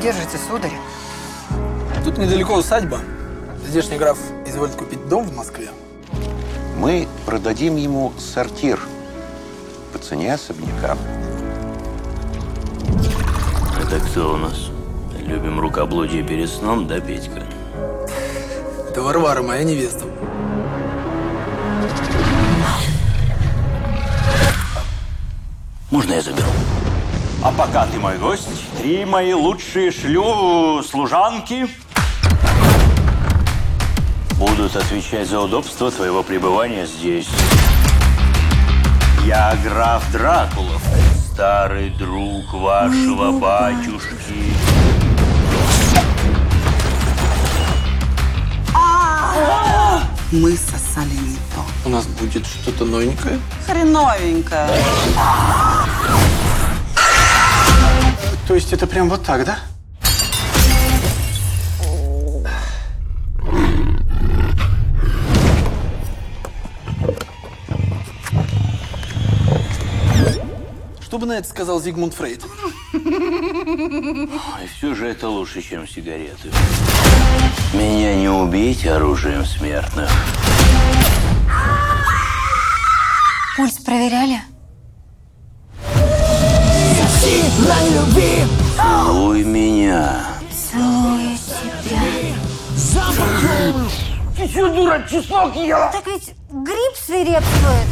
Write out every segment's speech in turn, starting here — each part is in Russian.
держите, сударь? Тут недалеко усадьба. Здешний граф изволит купить дом в Москве. Мы продадим ему сортир по цене особняка. Это кто у нас? Любим рукоблудие перед сном, да, Петька? Это Варвара, моя невеста. Можно я заберу? А пока ты мой гость, три мои лучшие шлю служанки будут отвечать за удобство твоего пребывания здесь. Я граф Дракулов, старый друг вашего батюшки. Мы сосали не то. У нас будет что-то новенькое. Хреновенько. То есть это прям вот так, да? Что бы на это сказал Зигмунд Фрейд? И все же это лучше, чем сигареты. Меня не убить оружием смертных. Пульс проверяли? Целуй меня. Целую тебя. Ты что, дура, чеснок ела? Так ведь грипп свирепствует.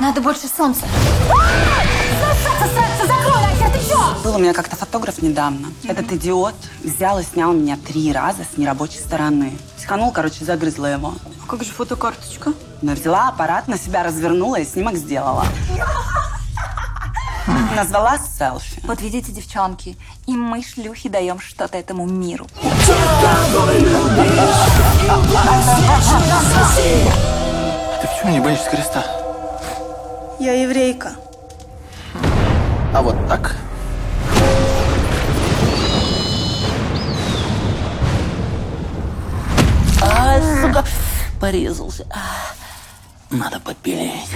Надо больше солнца. Закрой, Ася, ты что? Был у меня как-то фотограф недавно. Этот идиот взял и снял меня три раза с нерабочей стороны. Психанул, короче, загрызла его. А как же фотокарточка? Но взяла аппарат, на себя развернула и снимок сделала. Назвала селфи. Вот видите, девчонки, и мы, шлюхи, даем что-то этому миру. Ты почему не боишься креста? Я еврейка. А вот так. А, сука, порезался. Надо подпилить.